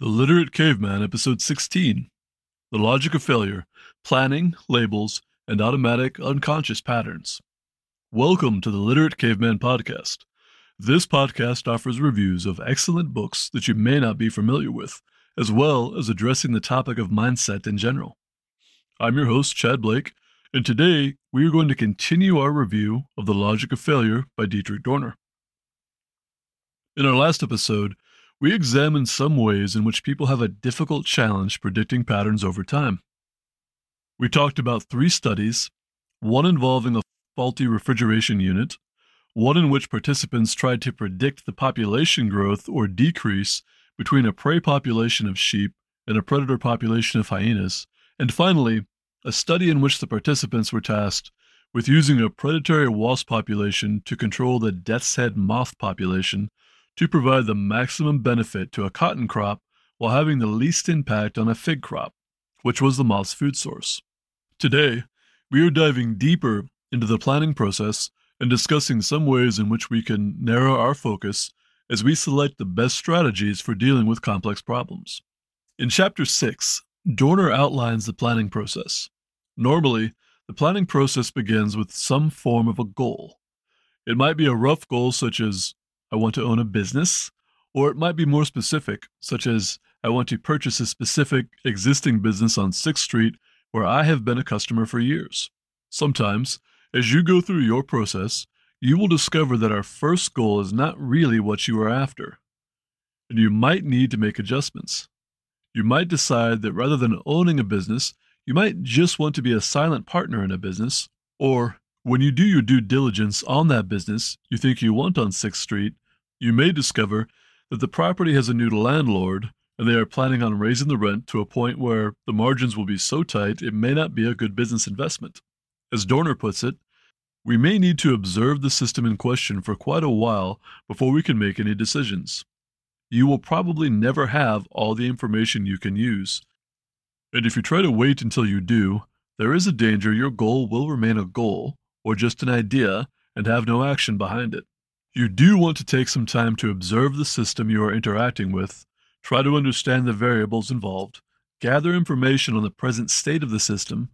The Literate Caveman, Episode 16 The Logic of Failure Planning, Labels, and Automatic Unconscious Patterns. Welcome to the Literate Caveman Podcast. This podcast offers reviews of excellent books that you may not be familiar with, as well as addressing the topic of mindset in general. I'm your host, Chad Blake, and today we are going to continue our review of The Logic of Failure by Dietrich Dorner. In our last episode, we examine some ways in which people have a difficult challenge predicting patterns over time. We talked about three studies one involving a faulty refrigeration unit, one in which participants tried to predict the population growth or decrease between a prey population of sheep and a predator population of hyenas, and finally, a study in which the participants were tasked with using a predatory wasp population to control the death's head moth population to provide the maximum benefit to a cotton crop while having the least impact on a fig crop, which was the moth's food source. Today, we are diving deeper into the planning process and discussing some ways in which we can narrow our focus as we select the best strategies for dealing with complex problems. In Chapter 6, Dorner outlines the planning process. Normally, the planning process begins with some form of a goal. It might be a rough goal, such as I want to own a business, or it might be more specific, such as I want to purchase a specific existing business on 6th Street where I have been a customer for years. Sometimes, as you go through your process, you will discover that our first goal is not really what you are after, and you might need to make adjustments. You might decide that rather than owning a business, you might just want to be a silent partner in a business, or when you do your due diligence on that business you think you want on 6th Street, you may discover that the property has a new landlord and they are planning on raising the rent to a point where the margins will be so tight it may not be a good business investment. As Dorner puts it, we may need to observe the system in question for quite a while before we can make any decisions. You will probably never have all the information you can use. And if you try to wait until you do, there is a danger your goal will remain a goal or just an idea and have no action behind it. You do want to take some time to observe the system you are interacting with, try to understand the variables involved, gather information on the present state of the system,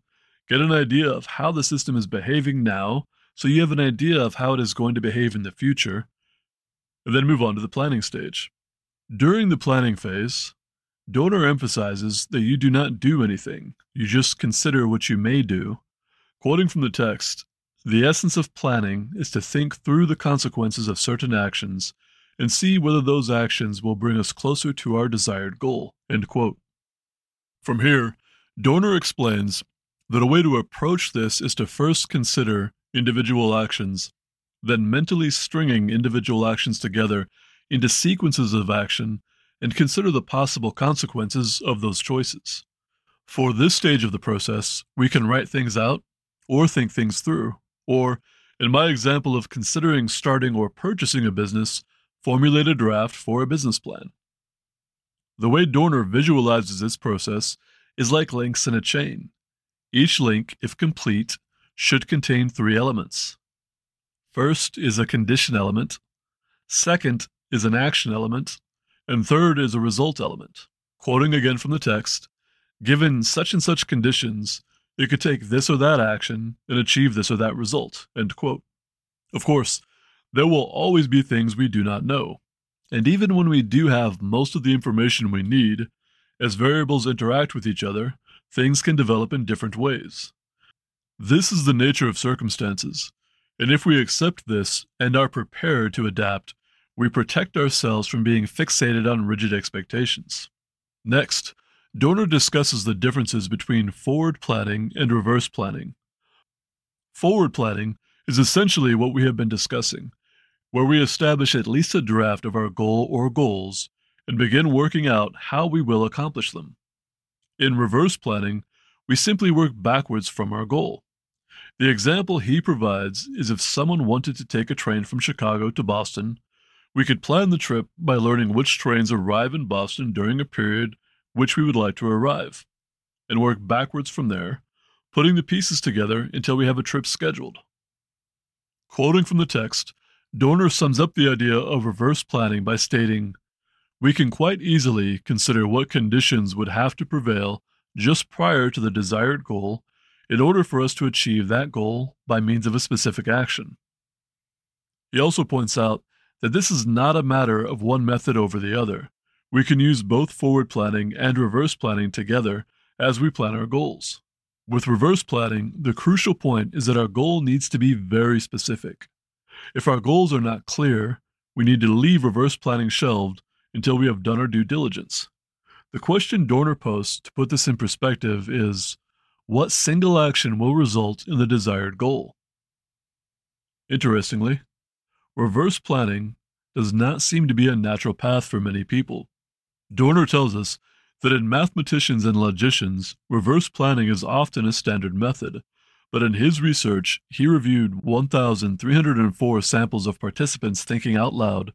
get an idea of how the system is behaving now so you have an idea of how it is going to behave in the future, and then move on to the planning stage. During the planning phase, Dorner emphasizes that you do not do anything, you just consider what you may do. Quoting from the text, the essence of planning is to think through the consequences of certain actions and see whether those actions will bring us closer to our desired goal. From here, Dorner explains that a way to approach this is to first consider individual actions, then mentally stringing individual actions together into sequences of action and consider the possible consequences of those choices. For this stage of the process, we can write things out or think things through. Or, in my example of considering starting or purchasing a business, formulate a draft for a business plan. The way Dorner visualizes this process is like links in a chain. Each link, if complete, should contain three elements. First is a condition element, second is an action element, and third is a result element. Quoting again from the text, given such and such conditions, you could take this or that action and achieve this or that result. End quote. Of course, there will always be things we do not know. And even when we do have most of the information we need, as variables interact with each other, things can develop in different ways. This is the nature of circumstances, and if we accept this and are prepared to adapt, we protect ourselves from being fixated on rigid expectations. Next, Dorner discusses the differences between forward planning and reverse planning. Forward planning is essentially what we have been discussing, where we establish at least a draft of our goal or goals and begin working out how we will accomplish them. In reverse planning, we simply work backwards from our goal. The example he provides is if someone wanted to take a train from Chicago to Boston, we could plan the trip by learning which trains arrive in Boston during a period which we would like to arrive, and work backwards from there, putting the pieces together until we have a trip scheduled. Quoting from the text, Dorner sums up the idea of reverse planning by stating, we can quite easily consider what conditions would have to prevail just prior to the desired goal in order for us to achieve that goal by means of a specific action. He also points out that this is not a matter of one method over the other. We can use both forward planning and reverse planning together as we plan our goals. With reverse planning, the crucial point is that our goal needs to be very specific. If our goals are not clear, we need to leave reverse planning shelved until we have done our due diligence. The question Dorner posts to put this in perspective is what single action will result in the desired goal? Interestingly, reverse planning does not seem to be a natural path for many people. Dorner tells us that in mathematicians and logicians, reverse planning is often a standard method, but in his research, he reviewed 1,304 samples of participants thinking out loud,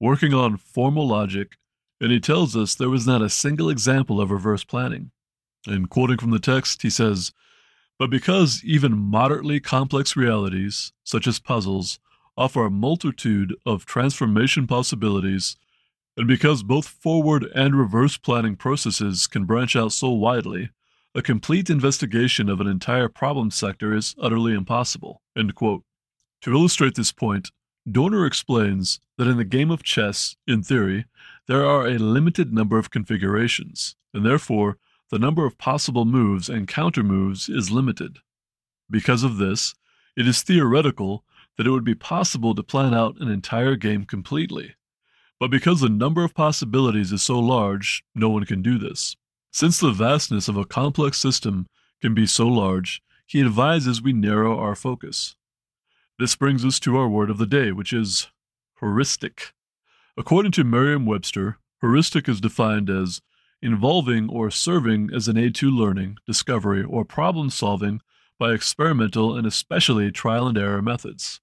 working on formal logic, and he tells us there was not a single example of reverse planning. And quoting from the text, he says, But because even moderately complex realities, such as puzzles, offer a multitude of transformation possibilities, and because both forward and reverse planning processes can branch out so widely, a complete investigation of an entire problem sector is utterly impossible. To illustrate this point, Dorner explains that in the game of chess, in theory, there are a limited number of configurations, and therefore the number of possible moves and countermoves is limited. Because of this, it is theoretical that it would be possible to plan out an entire game completely. But because the number of possibilities is so large, no one can do this. Since the vastness of a complex system can be so large, he advises we narrow our focus. This brings us to our word of the day, which is heuristic. According to Merriam Webster, heuristic is defined as involving or serving as an aid to learning, discovery, or problem solving by experimental and especially trial and error methods.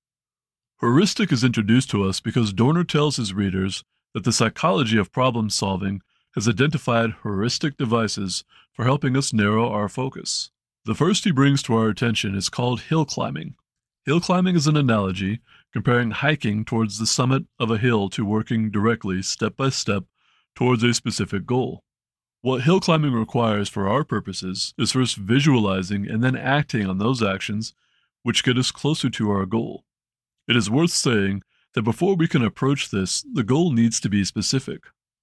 Heuristic is introduced to us because Dorner tells his readers that the psychology of problem solving has identified heuristic devices for helping us narrow our focus. The first he brings to our attention is called hill climbing. Hill climbing is an analogy comparing hiking towards the summit of a hill to working directly, step by step, towards a specific goal. What hill climbing requires for our purposes is first visualizing and then acting on those actions which get us closer to our goal. It is worth saying that before we can approach this, the goal needs to be specific.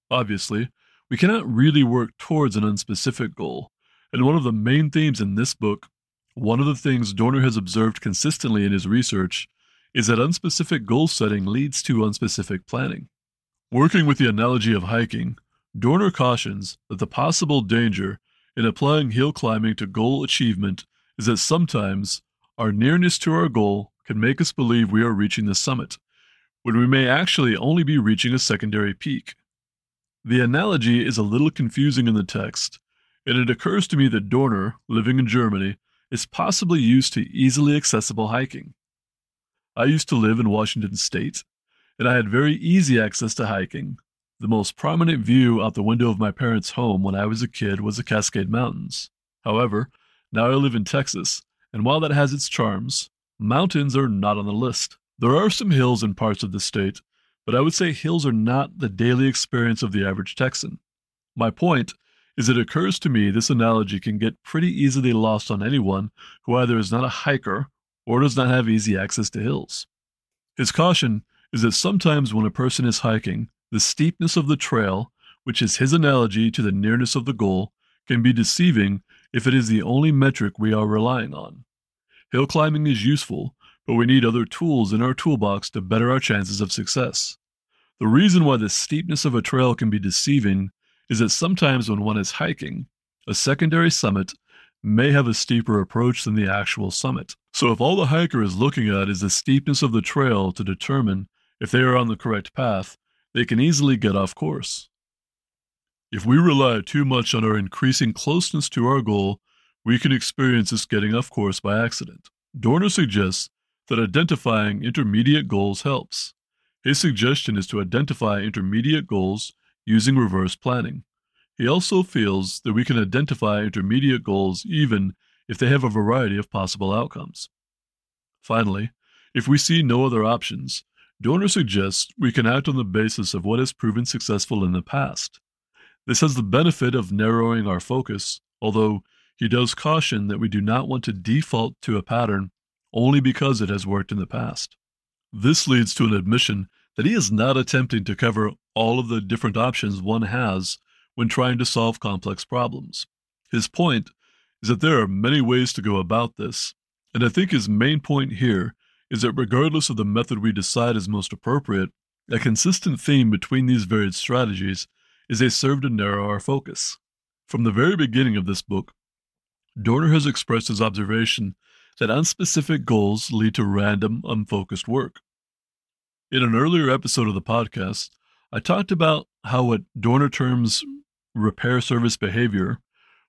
Obviously, we cannot really work towards an unspecific goal, and one of the main themes in this book, one of the things Dorner has observed consistently in his research, is that unspecific goal setting leads to unspecific planning. Working with the analogy of hiking, Dorner cautions that the possible danger in applying hill climbing to goal achievement is that sometimes our nearness to our goal can make us believe we are reaching the summit, when we may actually only be reaching a secondary peak. The analogy is a little confusing in the text, and it occurs to me that Dorner, living in Germany, is possibly used to easily accessible hiking. I used to live in Washington State, and I had very easy access to hiking, the most prominent view out the window of my parents' home when I was a kid was the Cascade Mountains. However, now I live in Texas, and while that has its charms, mountains are not on the list. There are some hills in parts of the state, but I would say hills are not the daily experience of the average Texan. My point is it occurs to me this analogy can get pretty easily lost on anyone who either is not a hiker or does not have easy access to hills. His caution is that sometimes when a person is hiking, the steepness of the trail, which is his analogy to the nearness of the goal, can be deceiving if it is the only metric we are relying on. Hill climbing is useful, but we need other tools in our toolbox to better our chances of success. The reason why the steepness of a trail can be deceiving is that sometimes when one is hiking, a secondary summit may have a steeper approach than the actual summit. So if all the hiker is looking at is the steepness of the trail to determine if they are on the correct path, they can easily get off course. If we rely too much on our increasing closeness to our goal, we can experience this getting off course by accident. Dorner suggests that identifying intermediate goals helps. His suggestion is to identify intermediate goals using reverse planning. He also feels that we can identify intermediate goals even if they have a variety of possible outcomes. Finally, if we see no other options, Dorner suggests we can act on the basis of what has proven successful in the past. This has the benefit of narrowing our focus, although he does caution that we do not want to default to a pattern only because it has worked in the past. This leads to an admission that he is not attempting to cover all of the different options one has when trying to solve complex problems. His point is that there are many ways to go about this, and I think his main point here is that regardless of the method we decide is most appropriate, a consistent theme between these varied strategies is they serve to narrow our focus. From the very beginning of this book, Dorner has expressed his observation that unspecific goals lead to random, unfocused work. In an earlier episode of the podcast, I talked about how what Dorner terms repair service behavior,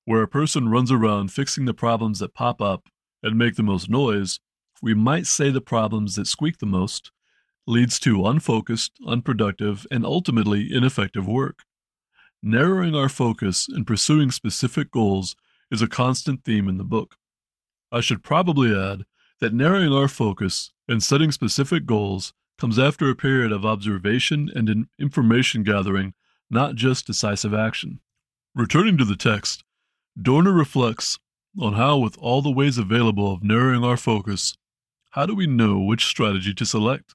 where a person runs around fixing the problems that pop up and make the most noise, we might say the problems that squeak the most, leads to unfocused, unproductive, and ultimately ineffective work. Narrowing our focus and pursuing specific goals is a constant theme in the book. I should probably add that narrowing our focus and setting specific goals comes after a period of observation and information gathering, not just decisive action. Returning to the text, Dorner reflects on how, with all the ways available of narrowing our focus, how do we know which strategy to select?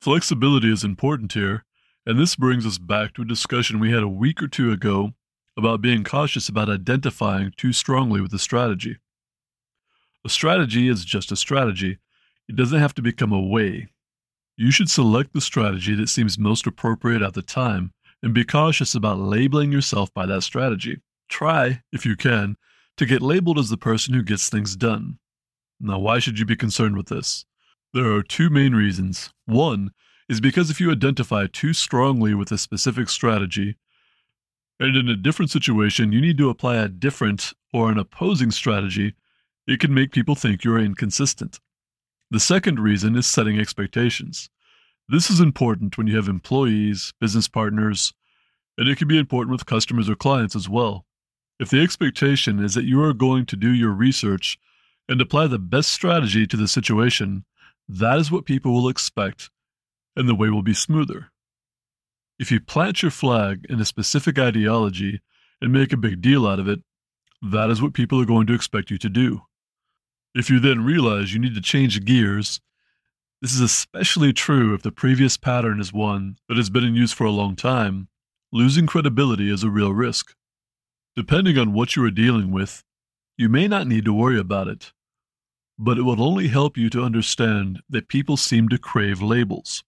Flexibility is important here, and this brings us back to a discussion we had a week or two ago about being cautious about identifying too strongly with a strategy. A strategy is just a strategy, it doesn't have to become a way. You should select the strategy that seems most appropriate at the time and be cautious about labeling yourself by that strategy. Try, if you can, to get labeled as the person who gets things done. Now, why should you be concerned with this? There are two main reasons. One is because if you identify too strongly with a specific strategy, and in a different situation you need to apply a different or an opposing strategy, it can make people think you're inconsistent. The second reason is setting expectations. This is important when you have employees, business partners, and it can be important with customers or clients as well. If the expectation is that you are going to do your research and apply the best strategy to the situation, that is what people will expect, and the way will be smoother. If you plant your flag in a specific ideology and make a big deal out of it, that is what people are going to expect you to do. If you then realize you need to change gears, this is especially true if the previous pattern is one that has been in use for a long time, losing credibility is a real risk. Depending on what you are dealing with, you may not need to worry about it, but it will only help you to understand that people seem to crave labels.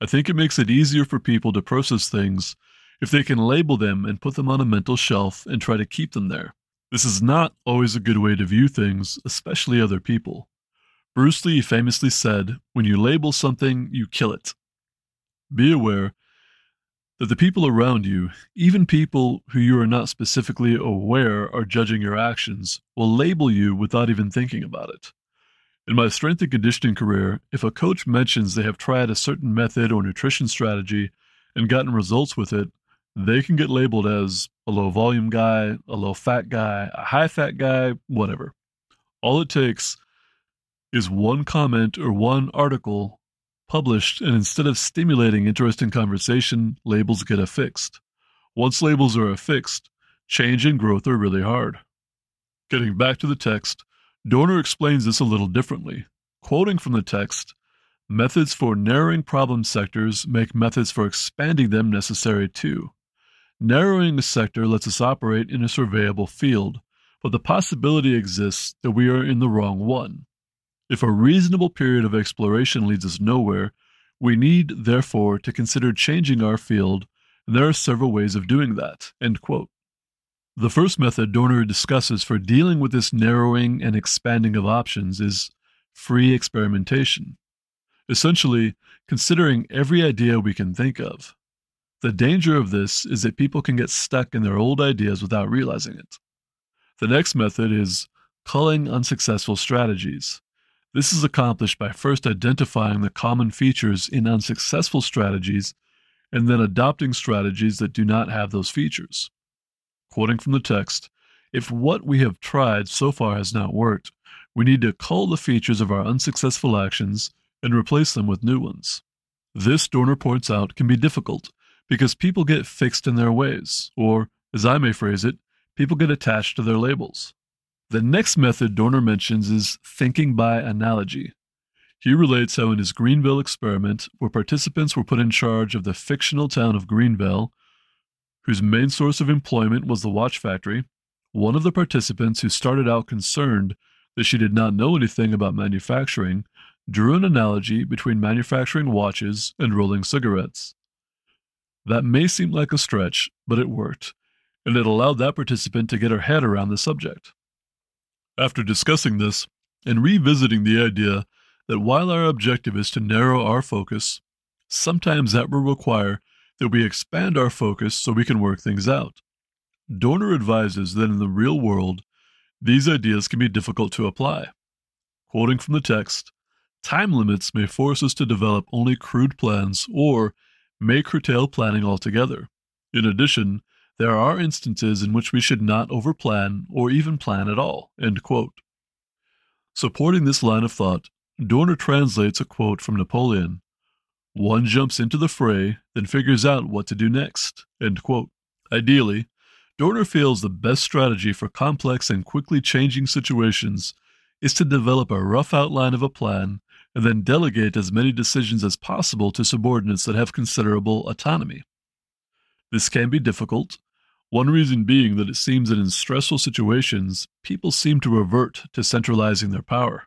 I think it makes it easier for people to process things if they can label them and put them on a mental shelf and try to keep them there. This is not always a good way to view things, especially other people. Bruce Lee famously said, When you label something, you kill it. Be aware that the people around you, even people who you are not specifically aware are judging your actions, will label you without even thinking about it. In my strength and conditioning career, if a coach mentions they have tried a certain method or nutrition strategy and gotten results with it, they can get labeled as a low volume guy, a low fat guy, a high fat guy, whatever. All it takes is one comment or one article published, and instead of stimulating interesting conversation, labels get affixed. Once labels are affixed, change and growth are really hard. Getting back to the text, Dorner explains this a little differently. Quoting from the text, methods for narrowing problem sectors make methods for expanding them necessary too. Narrowing a sector lets us operate in a surveyable field, but the possibility exists that we are in the wrong one. If a reasonable period of exploration leads us nowhere, we need, therefore, to consider changing our field, and there are several ways of doing that. The first method Dorner discusses for dealing with this narrowing and expanding of options is free experimentation. Essentially, considering every idea we can think of. The danger of this is that people can get stuck in their old ideas without realizing it. The next method is culling unsuccessful strategies. This is accomplished by first identifying the common features in unsuccessful strategies and then adopting strategies that do not have those features. Quoting from the text, if what we have tried so far has not worked, we need to cull the features of our unsuccessful actions and replace them with new ones. This, Dorner points out, can be difficult because people get fixed in their ways, or, as I may phrase it, people get attached to their labels. The next method Dorner mentions is thinking by analogy. He relates how in his Greenvale experiment, where participants were put in charge of the fictional town of Greenvale, whose main source of employment was the watch factory, one of the participants who started out concerned that she did not know anything about manufacturing drew an analogy between manufacturing watches and rolling cigarettes. That may seem like a stretch, but it worked, and it allowed that participant to get her head around the subject. After discussing this and revisiting the idea that while our objective is to narrow our focus, sometimes that will require that we expand our focus so we can work things out. Dorner advises that in the real world, these ideas can be difficult to apply. Quoting from the text, time limits may force us to develop only crude plans or may curtail planning altogether. In addition, there are instances in which we should not overplan or even plan at all. Supporting this line of thought, Dorner translates a quote from Napoleon One jumps into the fray, then figures out what to do next. Ideally, Dorner feels the best strategy for complex and quickly changing situations is to develop a rough outline of a plan and then delegate as many decisions as possible to subordinates that have considerable autonomy. This can be difficult, one reason being that it seems that in stressful situations, people seem to revert to centralizing their power.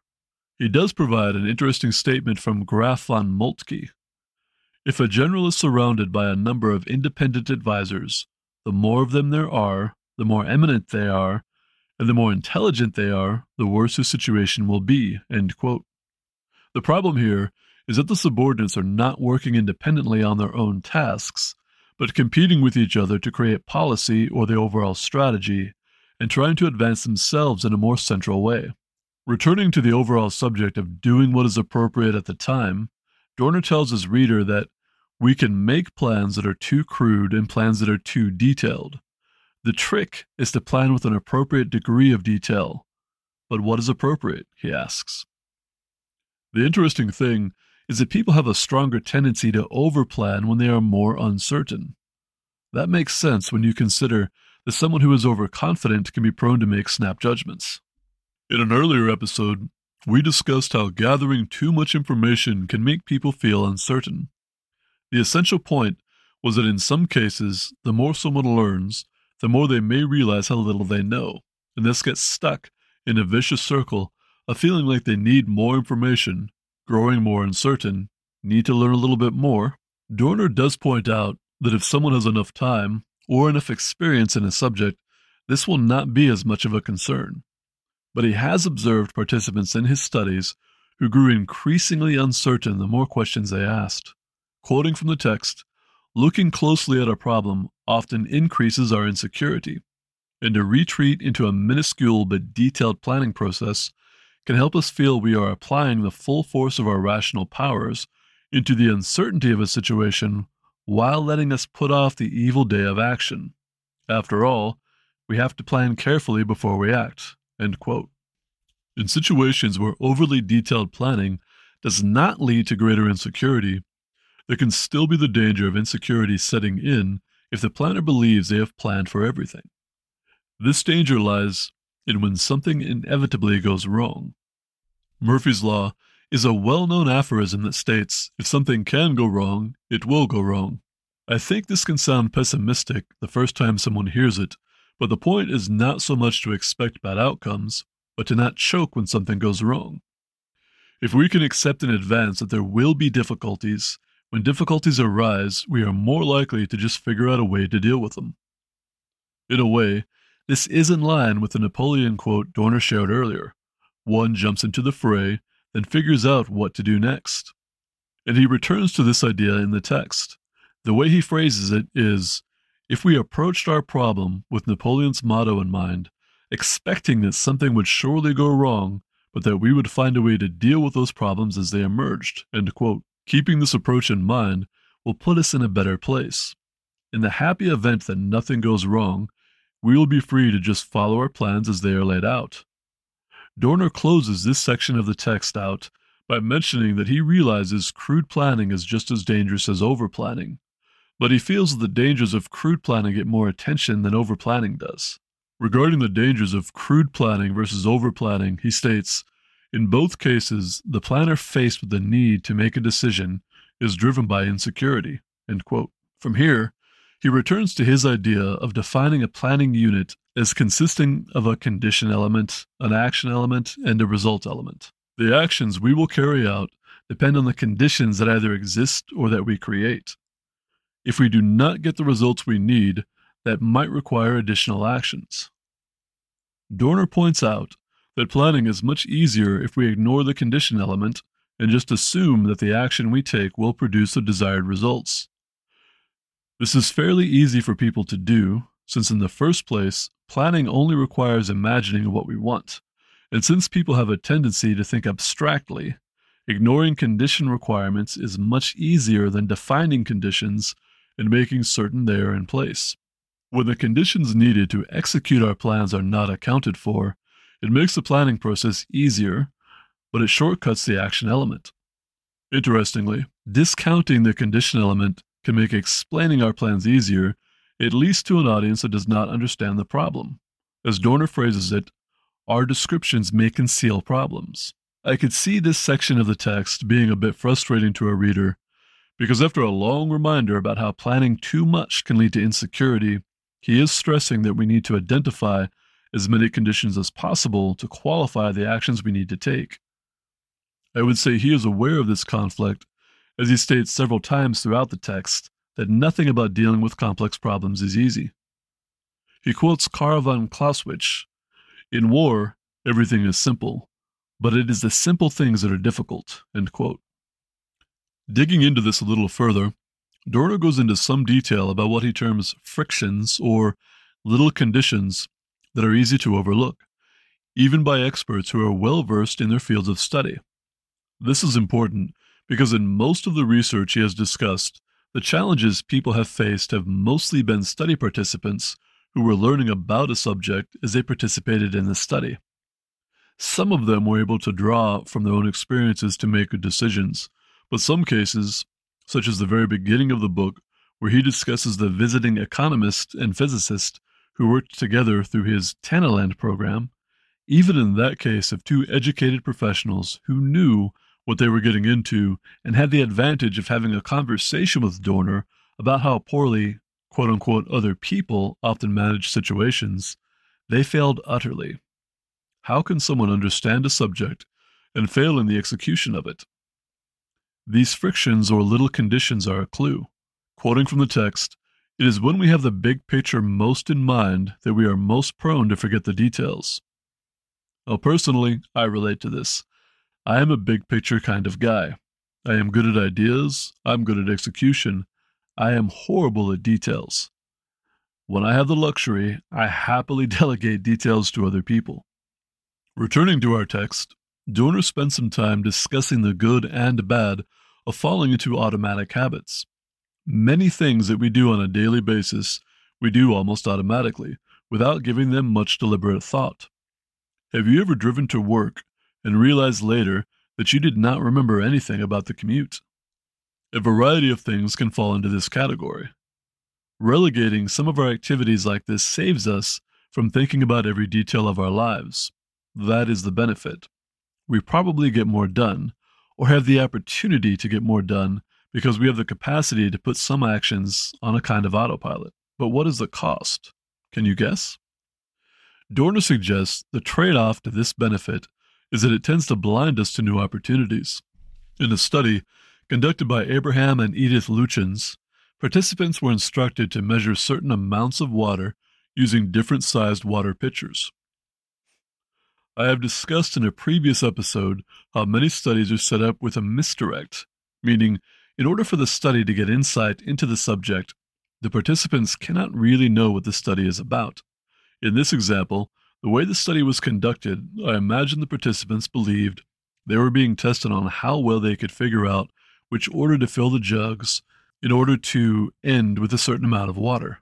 He does provide an interesting statement from Graf von Moltke. If a general is surrounded by a number of independent advisers, the more of them there are, the more eminent they are, and the more intelligent they are, the worse his situation will be. The problem here is that the subordinates are not working independently on their own tasks, but competing with each other to create policy or the overall strategy, and trying to advance themselves in a more central way. Returning to the overall subject of doing what is appropriate at the time, Dorner tells his reader that we can make plans that are too crude and plans that are too detailed. The trick is to plan with an appropriate degree of detail. But what is appropriate? he asks. The interesting thing is that people have a stronger tendency to overplan when they are more uncertain. That makes sense when you consider that someone who is overconfident can be prone to make snap judgments. In an earlier episode, we discussed how gathering too much information can make people feel uncertain. The essential point was that in some cases, the more someone learns, the more they may realize how little they know, and this gets stuck in a vicious circle of feeling like they need more information, growing more uncertain, need to learn a little bit more. Dorner does point out that if someone has enough time or enough experience in a subject, this will not be as much of a concern but he has observed participants in his studies who grew increasingly uncertain the more questions they asked. Quoting from the text, looking closely at a problem often increases our insecurity, and a retreat into a minuscule but detailed planning process can help us feel we are applying the full force of our rational powers into the uncertainty of a situation while letting us put off the evil day of action. After all, we have to plan carefully before we act. In situations where overly detailed planning does not lead to greater insecurity, there can still be the danger of insecurity setting in if the planner believes they have planned for everything. This danger lies in when something inevitably goes wrong. Murphy's Law is a well known aphorism that states if something can go wrong, it will go wrong. I think this can sound pessimistic the first time someone hears it, but the point is not so much to expect bad outcomes, but to not choke when something goes wrong. If we can accept in advance that there will be difficulties, when difficulties arise, we are more likely to just figure out a way to deal with them. In a way, this is in line with the Napoleon quote Dorner shared earlier. One jumps into the fray, then figures out what to do next. And he returns to this idea in the text. The way he phrases it is if we approached our problem with Napoleon's motto in mind, expecting that something would surely go wrong, but that we would find a way to deal with those problems as they emerged, keeping this approach in mind will put us in a better place. In the happy event that nothing goes wrong, we will be free to just follow our plans as they are laid out. Dorner closes this section of the text out by mentioning that he realizes crude planning is just as dangerous as over planning, but he feels that the dangers of crude planning get more attention than over planning does. Regarding the dangers of crude planning versus over planning, he states In both cases, the planner faced with the need to make a decision is driven by insecurity. From here, he returns to his idea of defining a planning unit as consisting of a condition element, an action element, and a result element. The actions we will carry out depend on the conditions that either exist or that we create. If we do not get the results we need, that might require additional actions. Dorner points out that planning is much easier if we ignore the condition element and just assume that the action we take will produce the desired results. This is fairly easy for people to do, since in the first place, planning only requires imagining what we want. And since people have a tendency to think abstractly, ignoring condition requirements is much easier than defining conditions and making certain they are in place. When the conditions needed to execute our plans are not accounted for, it makes the planning process easier, but it shortcuts the action element. Interestingly, discounting the condition element can make explaining our plans easier, at least to an audience that does not understand the problem. As Dorner phrases it, our descriptions may conceal problems. I could see this section of the text being a bit frustrating to a reader because after a long reminder about how planning too much can lead to insecurity, he is stressing that we need to identify as many conditions as possible to qualify the actions we need to take. I would say he is aware of this conflict, as he states several times throughout the text that nothing about dealing with complex problems is easy. He quotes Karl von Clausewitz In war, everything is simple, but it is the simple things that are difficult. Digging into this a little further, Dorner goes into some detail about what he terms frictions or little conditions that are easy to overlook, even by experts who are well versed in their fields of study. This is important because in most of the research he has discussed, the challenges people have faced have mostly been study participants who were learning about a subject as they participated in the study. Some of them were able to draw from their own experiences to make good decisions, but some cases, such as the very beginning of the book, where he discusses the visiting economist and physicist who worked together through his Tanaland program, even in that case of two educated professionals who knew what they were getting into and had the advantage of having a conversation with Dorner about how poorly, quote unquote, other people often manage situations, they failed utterly. How can someone understand a subject and fail in the execution of it? These frictions or little conditions are a clue. Quoting from the text, it is when we have the big picture most in mind that we are most prone to forget the details. Now, personally, I relate to this. I am a big picture kind of guy. I am good at ideas, I'm good at execution, I am horrible at details. When I have the luxury, I happily delegate details to other people. Returning to our text, Dorner spent some time discussing the good and bad of falling into automatic habits. Many things that we do on a daily basis, we do almost automatically, without giving them much deliberate thought. Have you ever driven to work and realized later that you did not remember anything about the commute? A variety of things can fall into this category. Relegating some of our activities like this saves us from thinking about every detail of our lives. That is the benefit. We probably get more done, or have the opportunity to get more done because we have the capacity to put some actions on a kind of autopilot. But what is the cost? Can you guess? Dorner suggests the trade off to this benefit is that it tends to blind us to new opportunities. In a study conducted by Abraham and Edith Luchins, participants were instructed to measure certain amounts of water using different sized water pitchers. I have discussed in a previous episode how many studies are set up with a misdirect, meaning in order for the study to get insight into the subject, the participants cannot really know what the study is about. In this example, the way the study was conducted, I imagine the participants believed they were being tested on how well they could figure out which order to fill the jugs in order to end with a certain amount of water.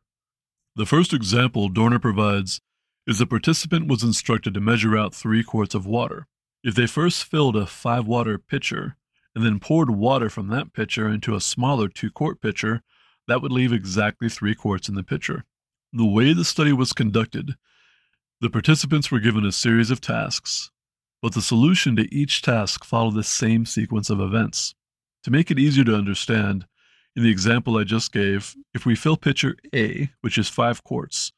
The first example Dorner provides is the participant was instructed to measure out three quarts of water. If they first filled a five water pitcher and then poured water from that pitcher into a smaller two quart pitcher, that would leave exactly three quarts in the pitcher. The way the study was conducted, the participants were given a series of tasks, but the solution to each task followed the same sequence of events. To make it easier to understand, in the example I just gave, if we fill pitcher A, which is five quarts,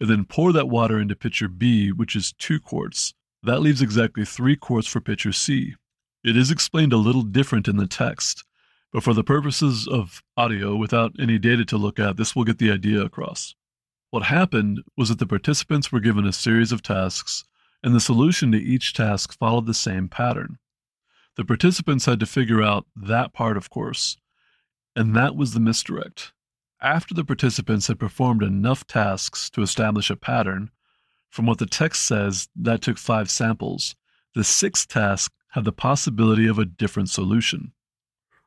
and then pour that water into pitcher B, which is two quarts, that leaves exactly three quarts for pitcher C. It is explained a little different in the text, but for the purposes of audio, without any data to look at, this will get the idea across. What happened was that the participants were given a series of tasks, and the solution to each task followed the same pattern. The participants had to figure out that part, of course, and that was the misdirect. After the participants had performed enough tasks to establish a pattern, from what the text says, that took five samples. The sixth task had the possibility of a different solution.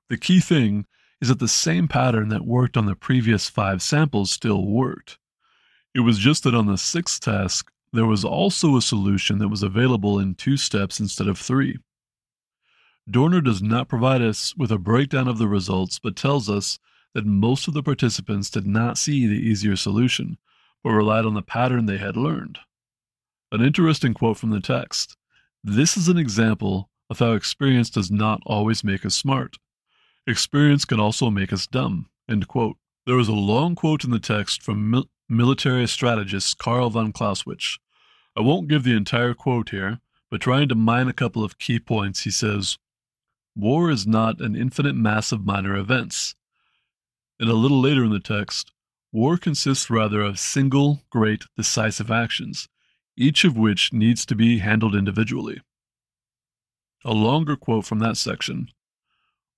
The key thing is that the same pattern that worked on the previous five samples still worked. It was just that on the sixth task, there was also a solution that was available in two steps instead of three. Dorner does not provide us with a breakdown of the results, but tells us that most of the participants did not see the easier solution, but relied on the pattern they had learned. An interesting quote from the text. This is an example of how experience does not always make us smart. Experience can also make us dumb. There is a long quote in the text from mil- military strategist Karl von Clausewitz. I won't give the entire quote here, but trying to mine a couple of key points, he says, War is not an infinite mass of minor events. And a little later in the text, war consists rather of single, great, decisive actions each of which needs to be handled individually. A longer quote from that section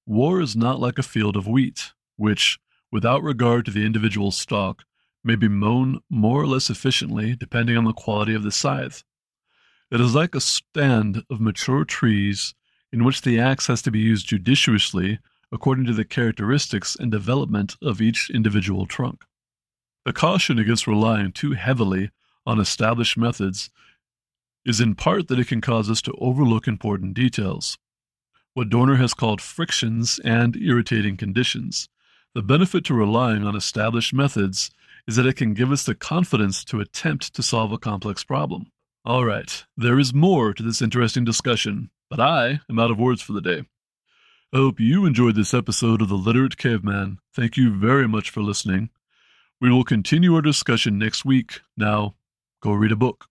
War is not like a field of wheat, which, without regard to the individual stalk, may be mown more or less efficiently depending on the quality of the scythe. It is like a stand of mature trees in which the axe has to be used judiciously according to the characteristics and development of each individual trunk. A caution against relying too heavily on established methods is in part that it can cause us to overlook important details, what Dorner has called frictions and irritating conditions. The benefit to relying on established methods is that it can give us the confidence to attempt to solve a complex problem. All right, there is more to this interesting discussion, but I am out of words for the day. I hope you enjoyed this episode of The Literate Caveman. Thank you very much for listening. We will continue our discussion next week. Now, Go read a book.